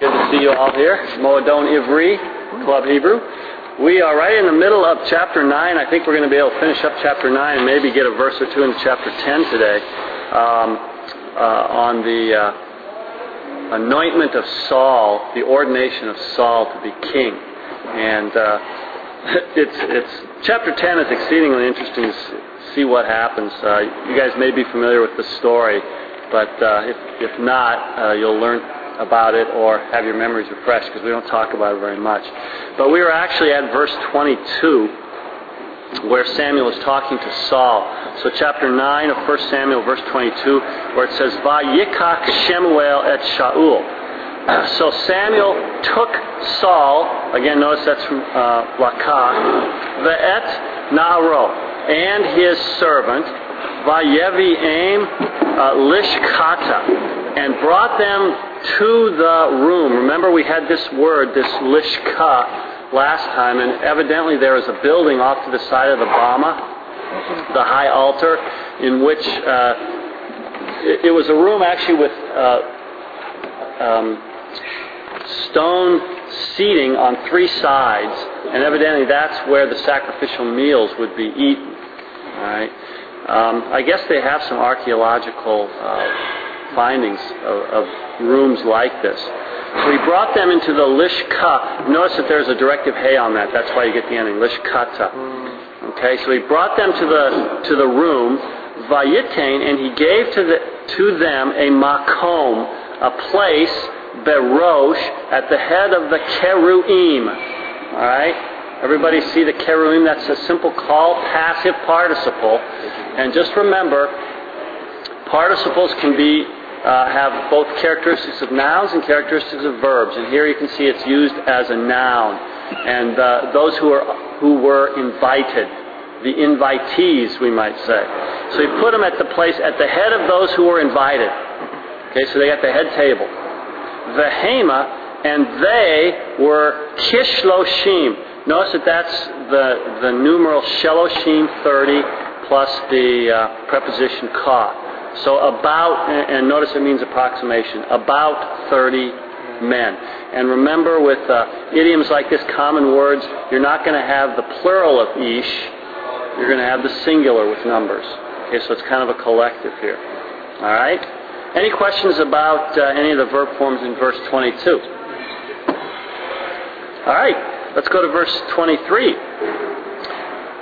Good to see you all here. Moadon Ivri, Club Hebrew. We are right in the middle of chapter 9. I think we're going to be able to finish up chapter 9 and maybe get a verse or two into chapter 10 today um, uh, on the uh, anointment of Saul, the ordination of Saul to be king. And uh, it's, it's, chapter 10 is exceedingly interesting to see what happens. Uh, you guys may be familiar with the story, but uh, if, if not, uh, you'll learn about it or have your memories refreshed because we don't talk about it very much. But we were actually at verse 22 where Samuel is talking to Saul. So chapter 9 of 1 Samuel, verse 22, where it says, Vayikach Shemuel et Shaul. So Samuel took Saul, again notice that's from uh, Lakach, the et Naro, and his servant, Vayevi Aim uh, Lishkata, and brought them to the room. Remember, we had this word, this lishka, last time, and evidently there is a building off to the side of the Bama, the high altar, in which uh, it, it, was a room actually with uh, um, stone seating on three sides, and evidently that's where the sacrificial meals would be eaten. All right. Um, I guess they have some archaeological uh, findings of, of rooms like this. So he brought them into the lishka. Notice that there's a directive hey on that. That's why you get the ending lishkata. Okay, so he brought them to the to the room, vayitain, and he gave to the to them a makom, a place, berosh, at the head of the keruim. All right. Everybody see the keruim? That's a simple qal, passive participle. And just remember, participles can be uh, have both characteristics of nouns and characteristics of verbs. And here you can see it's used as a noun. And uh, those who, are, who were invited, the invitees, we might say. So he put them at the place, at the head of those who were invited. Okay, so they got the head table. The Hema, and they were Kishloshim. Notice that that's the, the numeral Sheloshim 30 plus the uh, preposition ka. So about, and notice it means approximation, about 30 men. And remember with uh, idioms like this, common words, you're not going to have the plural of ish, you're going to have the singular with numbers. Okay, so it's kind of a collective here. All right? Any questions about uh, any of the verb forms in verse 22? All right, let's go to verse 23.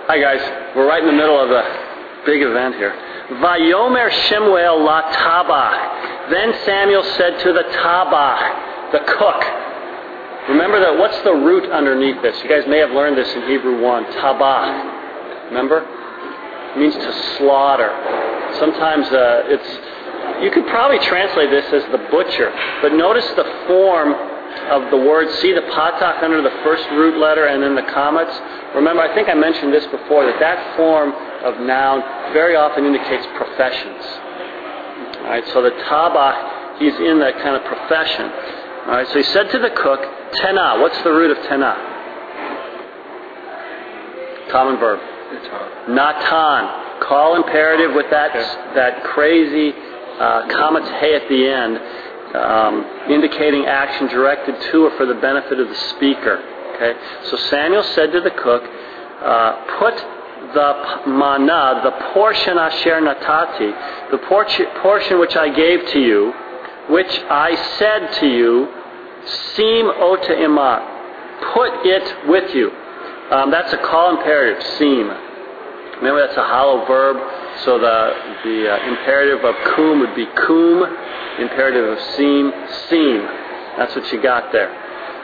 Hi, guys. We're right in the middle of a big event here. Vayomer Shemuel la tabach. Then Samuel said to the tabach, the cook. Remember that what's the root underneath this? You guys may have learned this in Hebrew 1. Tabach. Remember? It means to slaughter. Sometimes uh, it's, you could probably translate this as the butcher, but notice the form of the word. See the patak under the first root letter and then the qamets? Remember, I think I mentioned this before, that that form of noun very often indicates professions. All right, so the tabach, he's in that kind of profession. All right, so he said to the cook, tena. What's the root of tena? Common verb. Natan. Qal imperative with that that crazy uh, qamets hey at the end, um, indicating action directed to or for the benefit of the speaker. Okay, so Samuel said to the cook, uh, "Put the mana, the portion asher natati, the portion which I gave to you, which I said to you, sim ota imar. Put it with you. Um, that's a qal imperative, sim. Remember, that's a hollow verb. So the the uh, imperative of kum would be kum. Imperative of sim, sim. That's what you got there.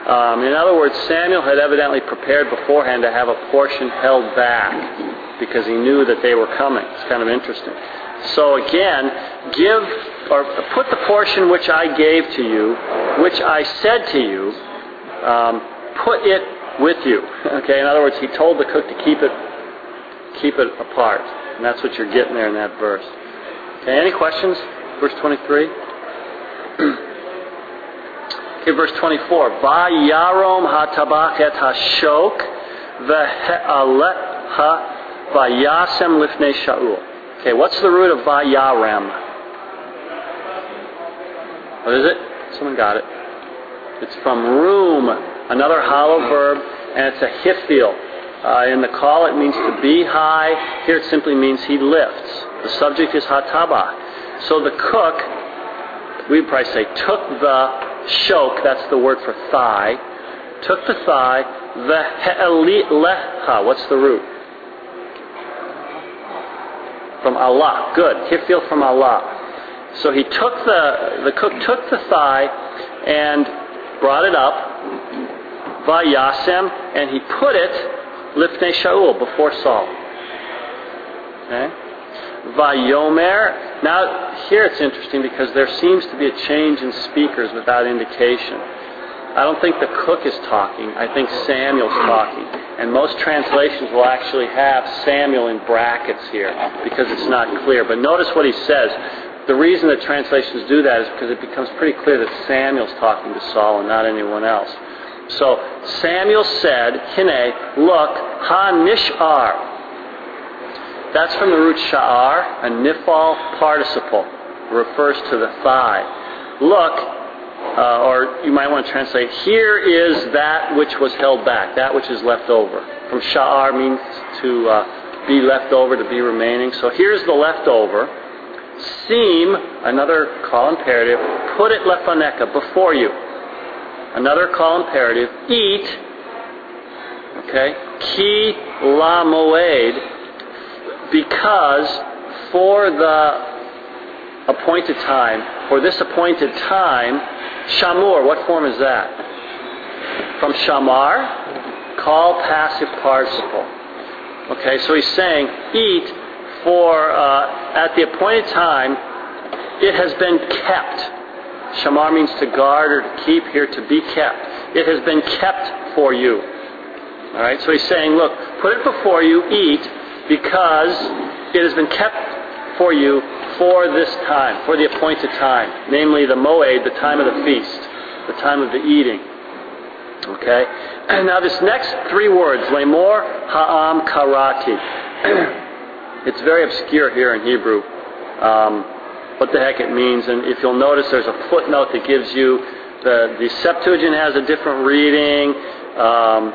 Um, in other words, Samuel had evidently prepared beforehand to have a portion held back because he knew that they were coming. It's kind of interesting. So again, give or put the portion which I gave to you, which I said to you, um, put it with you. Okay. In other words, he told the cook to keep it keep it apart, and that's what you're getting there in that verse. Okay. Any questions? Verse 23. Okay, verse 24. Va yarom hatabach et hashok ve'aleha vayasem lifnei Shaul. Okay, what's the root of vayarem? What is it? Someone got it. It's from room, another hollow verb, and it's a hifil. Uh, in the qal, it means to be high. Here, it simply means he lifts. The subject is hataba. So the cook, we'd probably say, took the shok, that's the word for thigh, took the thigh, the leha, what's the root? From Allah. Good. Hifil from Allah. So he took the, the cook took the thigh and brought it up, by Vayasem, and he put it Lifnei Shaul, before Saul. Okay? Vayomer. Now, here it's interesting because there seems to be a change in speakers without indication. I don't think the cook is talking. I think Samuel's talking. And most translations will actually have Samuel in brackets here because it's not clear. But notice what he says. The reason that translations do that is because it becomes pretty clear that Samuel's talking to Saul and not anyone else. So Samuel said, Hine, look, ha nishar. That's from the root sha'ar, a nifal participle. refers to the thigh. Look, uh, or you might want to translate, here is that which was held back, that which is left over. From sha'ar means to uh, be left over, to be remaining. So here's the leftover. Seem, another qal imperative, put it lefaneka, before you another qal imperative, eat, okay, ki la moed, because for the appointed time, for this appointed time, shamur, what form is that? From shamar, qal passive participle. Okay, so he's saying, eat for, uh, at the appointed time, it has been kept. Shamar means to guard or to keep, here to be kept. It has been kept for you. All right, so he's saying, look, put it before you, eat, because it has been kept for you for this time, for the appointed time, namely the moed, the time of the feast, the time of the eating. Okay? And now this next three words, lemor ha'am karati. it's very obscure here in Hebrew. Um, what the heck it means. And if you'll notice, there's a footnote that gives you the, the Septuagint has a different reading. Um,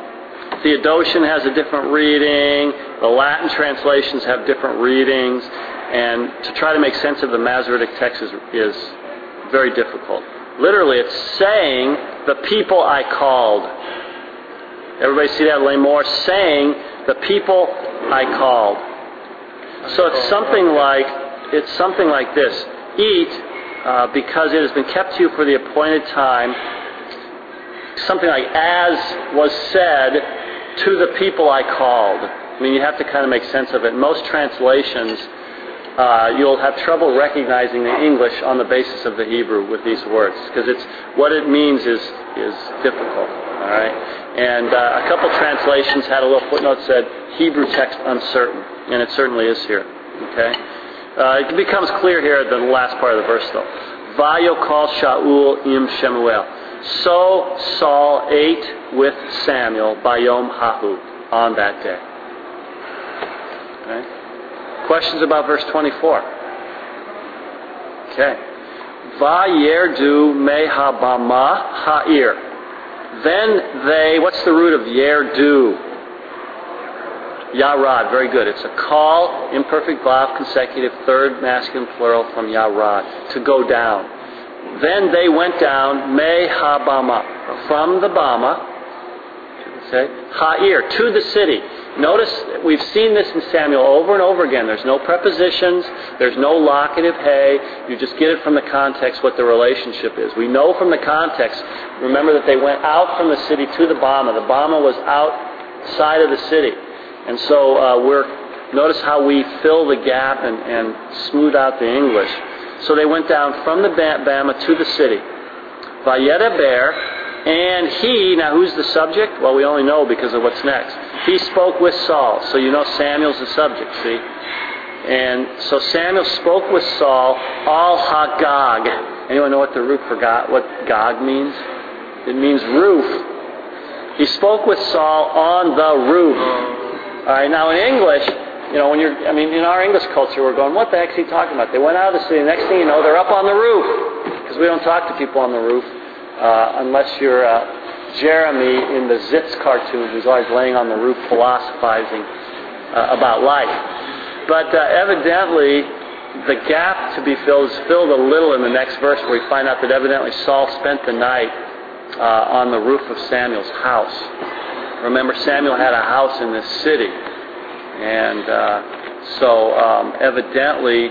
Theodotion has a different reading. The Latin translations have different readings. And to try to make sense of the Masoretic text is, is very difficult. Literally, it's saying, the people I called. Everybody see that? Lemor saying, the people I called. So it's something like it's something like this Eat uh, because it has been kept to you for the appointed time. Something like, as was said to the people I called. I mean, you have to kind of make sense of it. Most translations, uh, you'll have trouble recognizing the English on the basis of the Hebrew with these words because it's what it means is is difficult. All right, and uh, a couple translations had a little footnote that said Hebrew text uncertain, and it certainly is here. Okay. Uh, it becomes clear here at the last part of the verse, though. Vayo call Shaul im Shemuel. So Saul ate with Samuel Bayom Hahu on that day. Okay. Questions about verse 24? Okay. Vayerdu mehabama ha'ir. Then they, what's the root of yerdu? Yarad, very good. It's a qal, imperfect vav, consecutive, third masculine plural from Yarad, to go down. Then they went down, me habama, from the Bama, say, ha'ir, to the city. Notice we've seen this in Samuel over and over again. There's no prepositions, there's no locative hey. You just get it from the context what the relationship is. We know from the context, remember that they went out from the city to the Bama. The Bama was outside of the city. And so uh, we're notice how we fill the gap and, and smooth out the English. So they went down from the Bama to the city. Vayeta Bear, and he, now who's the subject? Well, we only know because of what's next. He spoke with Saul. So you know Samuel's the subject, see? And so Samuel spoke with Saul, all Hagag. Anyone know what the root for God, what Gog means? It means roof. He spoke with Saul on the roof. All right, now in English, you know, when you're, I mean, in our English culture, we're going, what the heck is he talking about? They went out of the city. Next thing you know, they're up on the roof because we don't talk to people on the roof. Uh, unless you're uh, Jeremy in the Zits cartoon, who's always laying on the roof philosophizing uh, about life. But evidently, the gap to be filled is filled a little in the next verse, where we find out that evidently Saul spent the night on the roof of Samuel's house. Remember, Samuel had a house in this city, and so um, evidently,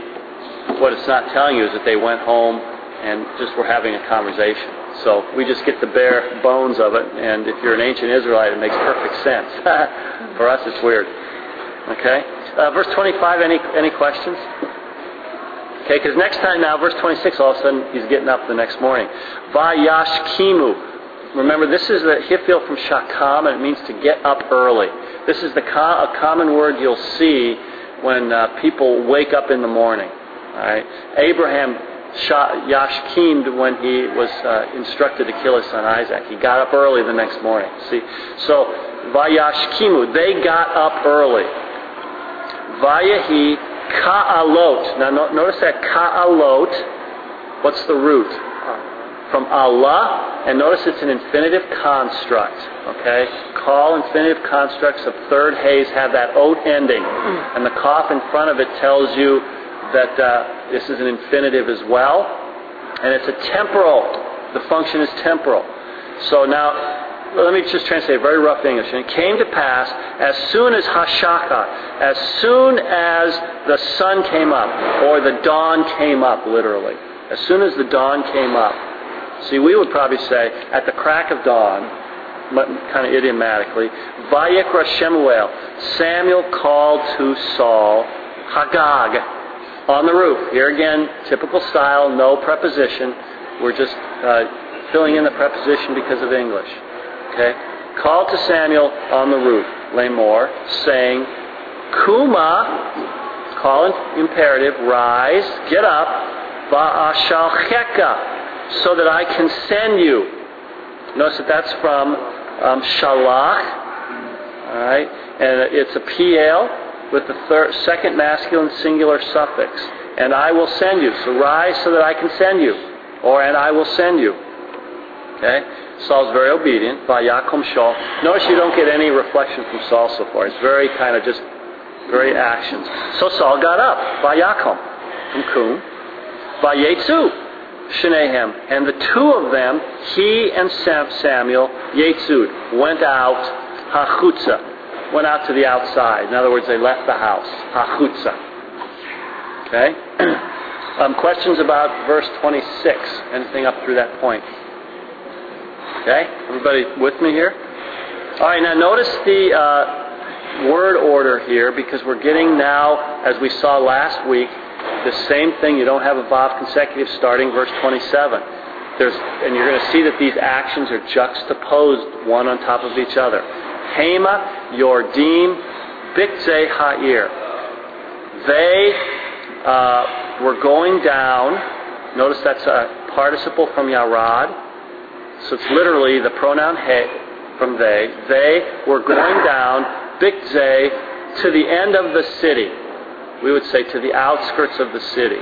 what it's not telling you is that they went home and just were having a conversation. So we just get the bare bones of it, and if you're an ancient Israelite, it makes perfect sense. For us, it's weird. Okay? Uh, verse 25, any, any questions? Okay, because next time now, verse 26, all of a sudden he's getting up the next morning. Vayashkimu. Remember, this is the Hiphil from Shakam, and it means to get up early. This is the a common word you'll see when uh, people wake up in the morning. All right? Abraham yashkimed when he was uh, instructed to kill his son Isaac. He got up early the next morning. See, so vayashkimu, they got up early. Vayahi ka'alot. Now no, notice that ka'alot. What's the root? From Allah, and notice it's an infinitive construct. Okay, qal infinitive constructs of third haze have that oat ending, and the kaf in front of it tells you that uh, this is an infinitive as well, and it's a temporal. The function is temporal. So now, let me just translate very rough English. And it came to pass as soon as Hashaka, as soon as the sun came up, or the dawn came up, literally. As soon as the dawn came up. See, we would probably say at the crack of dawn, kind of idiomatically, Vayikra Shemuel, Samuel called to Saul, Hagag, on the roof. Here again, typical style, no preposition. We're just uh, filling in the preposition because of English. Okay? Call to Samuel on the roof, Lamor, saying, Kuma, qal in imperative, rise, get up, va'ashalcheka, so that I can send you. Notice that that's from um, shalach, all right, and it's a PL, with the third, second masculine singular suffix. And I will send you. So rise so that I can send you. Or and I will send you. Okay? Saul's very obedient. By Vayakum Shaul. Notice you don't get any reflection from Saul so far. It's very kind of just very actions. So Saul got up. by Vayakum from Kum. Vayetzu. Shnehem. And the two of them, he and Samuel, Yetzud, went out hachutza went out to the outside. In other words, they left the house. Hachutza. Okay? um, questions about verse 26? Anything up through that point? Okay? Everybody with me here? All right, now notice the uh, word order here because we're getting now, as we saw last week, the same thing. You don't have a Vav consecutive starting verse 27. There's, and you're going to see that these actions are juxtaposed one on top of each other. Hema, Yordim, Bikze Ha'ir. They uh, were going down. Notice that's a participle from Yarad. So it's literally the pronoun he from they. They were going down Bikze to the end of the city. We would say to the outskirts of the city.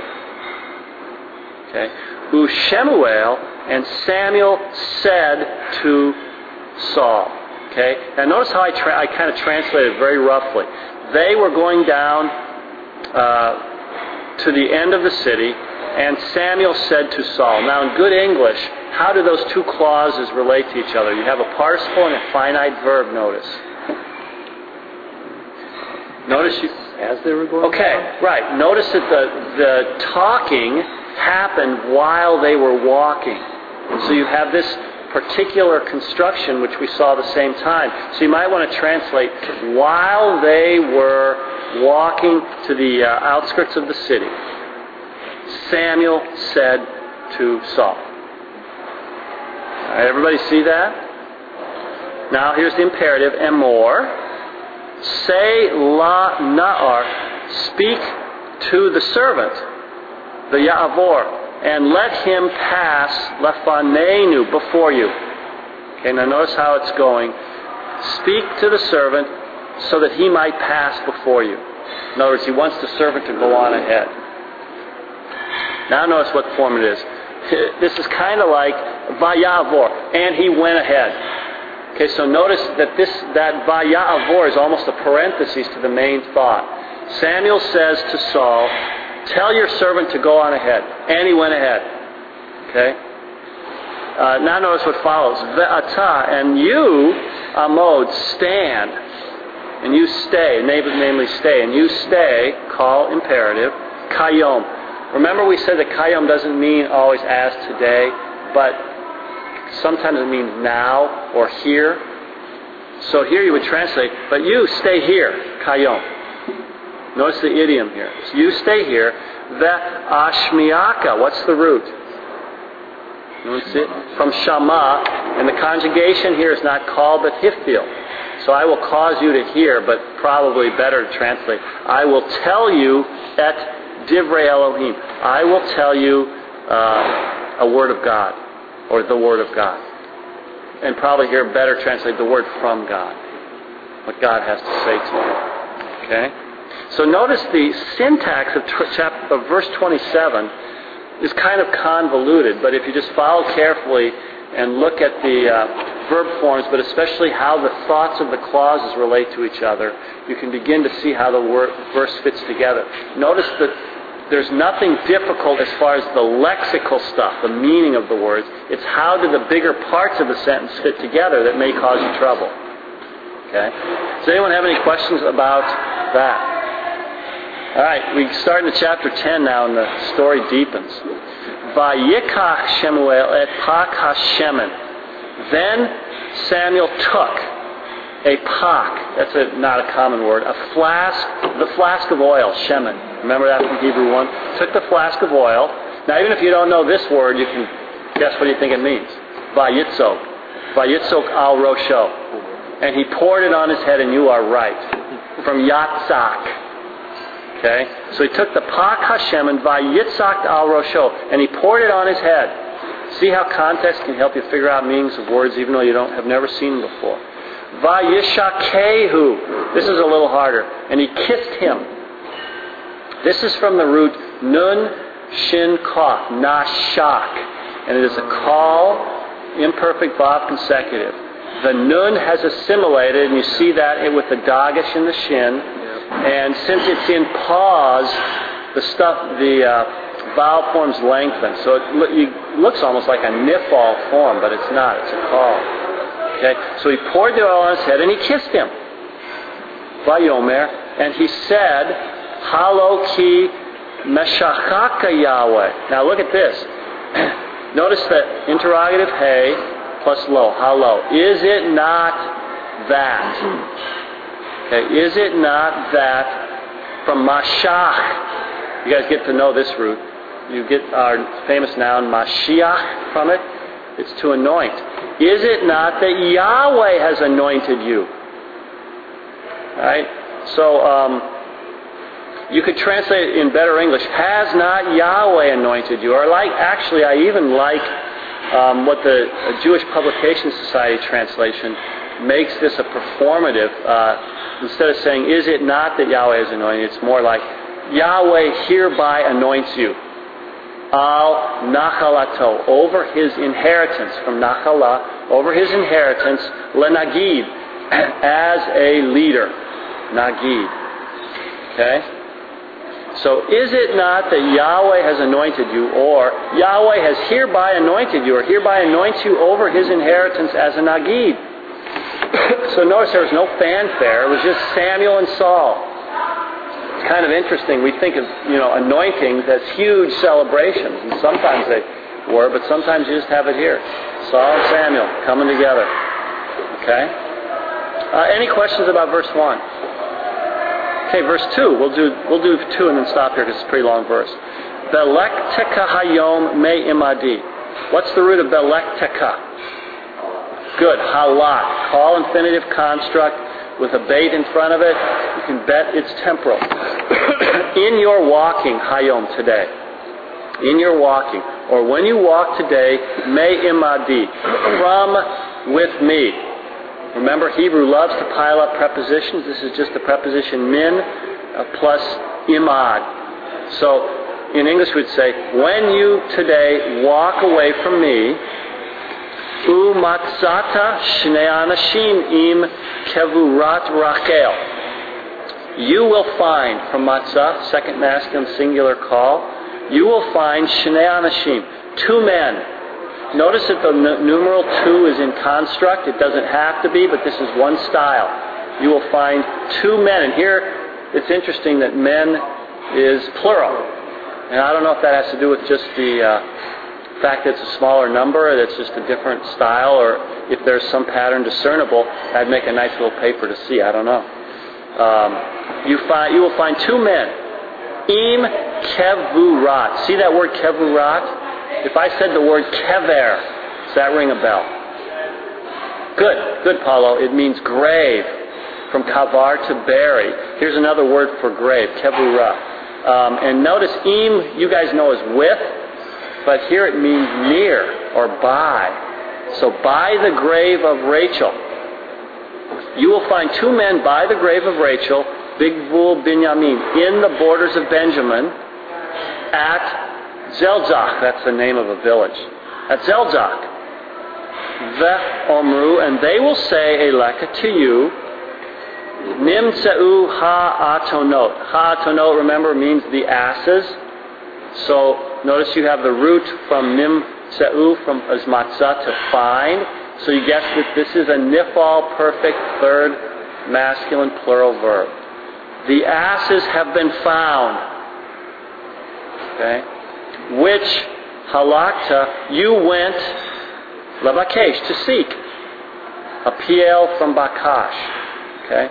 Okay. Who Shemuel and Samuel said to Saul. Okay? Now notice how I, tra- I kind of translated very roughly. They were going down uh, to the end of the city, and Samuel said to Saul. Now, in good English, how do those two clauses relate to each other? You have a participle and a finite verb, notice. Notice you. As they were going Okay, down? right. Notice that the, the talking happened while they were walking. So you have this particular construction which we saw the same time. So you might want to translate while they were walking to the uh, outskirts of the city, Samuel said to Saul. Right, everybody see that? Now here's the imperative, and more. Say la na'ar, speak to the servant, the Ya'avor, and let him pass lefanenu before you. Okay, now notice how it's going. Speak to the servant so that he might pass before you. In other words, he wants the servant to go on ahead. Now notice what form it is. This is kind of like Vayavor, and he went ahead. Okay, so notice that this that Vayavor is almost a parenthesis to the main thought. Samuel says to Saul, Tell your servant to go on ahead. And he went ahead. Okay? Uh, now notice what follows. Ve'ata, and you, Amod, stand. And you stay, namely stay. And you stay, qal imperative, kayom. Remember we said that kayom doesn't mean always as today, but sometimes it means now or here. So here you would translate, but you stay here, kayom. Notice the idiom here. So you stay here. The ashmiaka. What's the root? From shama, and the conjugation here is not called but hifil. So I will cause you to hear, but probably better to translate. I will tell you et divrei Elohim. I will tell you uh, a word of God, or the word of God, and probably here better translate the word from God, what God has to say to you. Okay. So notice the syntax of, chapter, of verse 27 is kind of convoluted, but if you just follow carefully and look at the uh, verb forms, but especially how the thoughts of the clauses relate to each other, you can begin to see how the verse fits together. Notice that there's nothing difficult as far as the lexical stuff, the meaning of the words. It's how do the bigger parts of the sentence fit together that may cause you trouble. Okay? Does anyone have any questions about that? All right, we start in chapter 10 now, and the story deepens. Vayikach Shemuel et Pak Hashemen. Then Samuel took a pak, that's a, not a common word, a flask, the flask of oil, shemen. Remember that from Hebrew 1? Took the flask of oil. Now, even if you don't know this word, you can guess what you think it means. Vayitzok. Vayitzok al Rosho. And he poured it on his head, and you are right. From Yatzak. Okay? So he took the Pak Hashem and Vayitzak al Rosho, and he poured it on his head. See how context can help you figure out meanings of words even though you don't have never seen them before. Vayishakehu. This is a little harder. And he kissed him. This is from the root nun shin kaf, nashak. And it is a qal, imperfect vav consecutive. The nun has assimilated, and you see that with the dagish in the shin, and since it's in pause, the stuff, the uh, vowel forms lengthen. So it, it looks almost like a nifal form, but it's not. It's a qal. Okay? So he poured the oil on his head and he kissed him. Vayomer. And he said, Halo ki meshachaka Yahweh. Now look at this. Notice that interrogative hey plus lo. Halo. Is it not that? Okay, is it not that from Mashach, you guys get to know this root, you get our famous noun Mashiach from it? It's to anoint. Is it not that Yahweh has anointed you? Right? So, um, you could translate it in better English. Has not Yahweh anointed you? Or like, actually, I even like um, what the Jewish Publication Society translation makes this a performative. Uh, instead of saying, Is it not that Yahweh is anointed? It's more like, Yahweh hereby anoints you. Al Nachalato, over his inheritance, from Nachala, over his inheritance, Lenagid, as a leader. Nagid. Okay? So is it not that Yahweh has anointed you, or Yahweh has hereby anointed you, or hereby anoints you over his inheritance as a Nagid? So notice there was no fanfare. It was just Samuel and Saul. It's kind of interesting. We think of, you know, anointings as huge celebrations, and sometimes they were, but sometimes you just have it here. Saul and Samuel coming together. Okay? Uh, any questions about verse 1? Okay, verse 2. We'll do, we'll do 2 and then stop here because it's a pretty long verse. Belekteka hayom me imadi. What's the root of belekteka? Good. Halak. Qal infinitive construct with a bait in front of it. You can bet it's temporal. in your walking, hayom, today. In your walking. Or when you walk today, may imadi. From with me. Remember, Hebrew loves to pile up prepositions. This is just the preposition min uh, plus imad. So in English we'd say, when you today walk away from me, Umatzata shnei anashim im kevurat Rachel. You will find, from matzah, second masculine singular qal, you will find shnei anashim, two men. Notice that the n- numeral two is in construct. It doesn't have to be, but this is one style. You will find two men. And here it's interesting that men is plural. And I don't know if that has to do with just the uh, fact it's a smaller number, it's just a different style, or if there's some pattern discernible, I'd make a nice little paper to see. I don't know. Um, you, find, you will find two men. Im kevurat. See that word kevurat? If I said the word kever, does that ring a bell? Good, good, Paulo. It means grave, from kavar to bury. Here's another word for grave, kevurat. Um, and notice im, you guys know is with, but here it means near or by. So by the grave of Rachel. You will find two men by the grave of Rachel, Bigvul Binyamin, in the borders of Benjamin, at Zelzach. That's the name of a village. At Zelzach. Veh Omru, and they will say, Eleka, to you, Nimtseu ha-atonot. Ha-atonot, remember, means the asses. So notice you have the root from nimtseu, from asmatzah, to find. So you guess that this is a nifal, perfect, third masculine plural verb. The asses have been found. Okay? Which halakta you went labakesh to seek. A piel from bakash. Okay?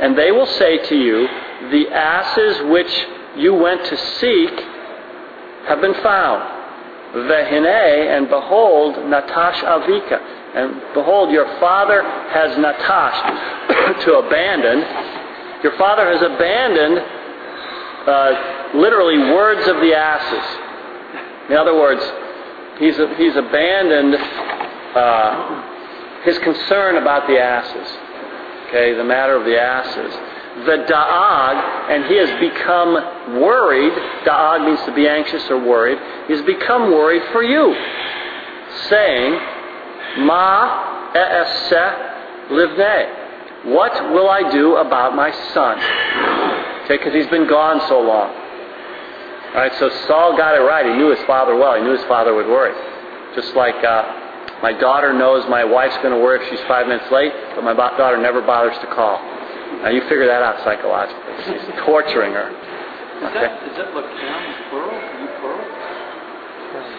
And they will say to you, The asses which you went to seek have been found. Vehine, and behold, Natash Avika. And behold, your father has Natash to abandon. Your father has abandoned, uh, literally, words of the asses. In other words, he's, he's abandoned uh, his concern about the asses okay, the matter of the asses. The da'ag, and he has become worried. Da'ag means to be anxious or worried. He's become worried for you, saying, Ma e'eseh livnei. What will I do about my son? Okay, because he's been gone so long. All right, so Saul got it right. He knew his father well. He knew his father would worry. Just like uh, my daughter knows my wife's going to worry if she's five minutes late, but my daughter never bothers to call. Now you figure that out psychologically. She's torturing her. Okay. Is that, is that Lacan plural? You plural?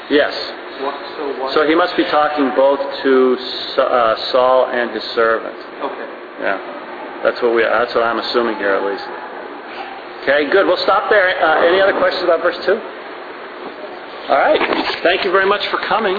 Yes. What, so, why? So he must be talking both to uh, Saul and his servant. Okay. Yeah. That's what we. That's what I'm assuming here, at least. Okay. Good. We'll stop there. Uh, any other questions about verse two? All right. Thank you very much for coming.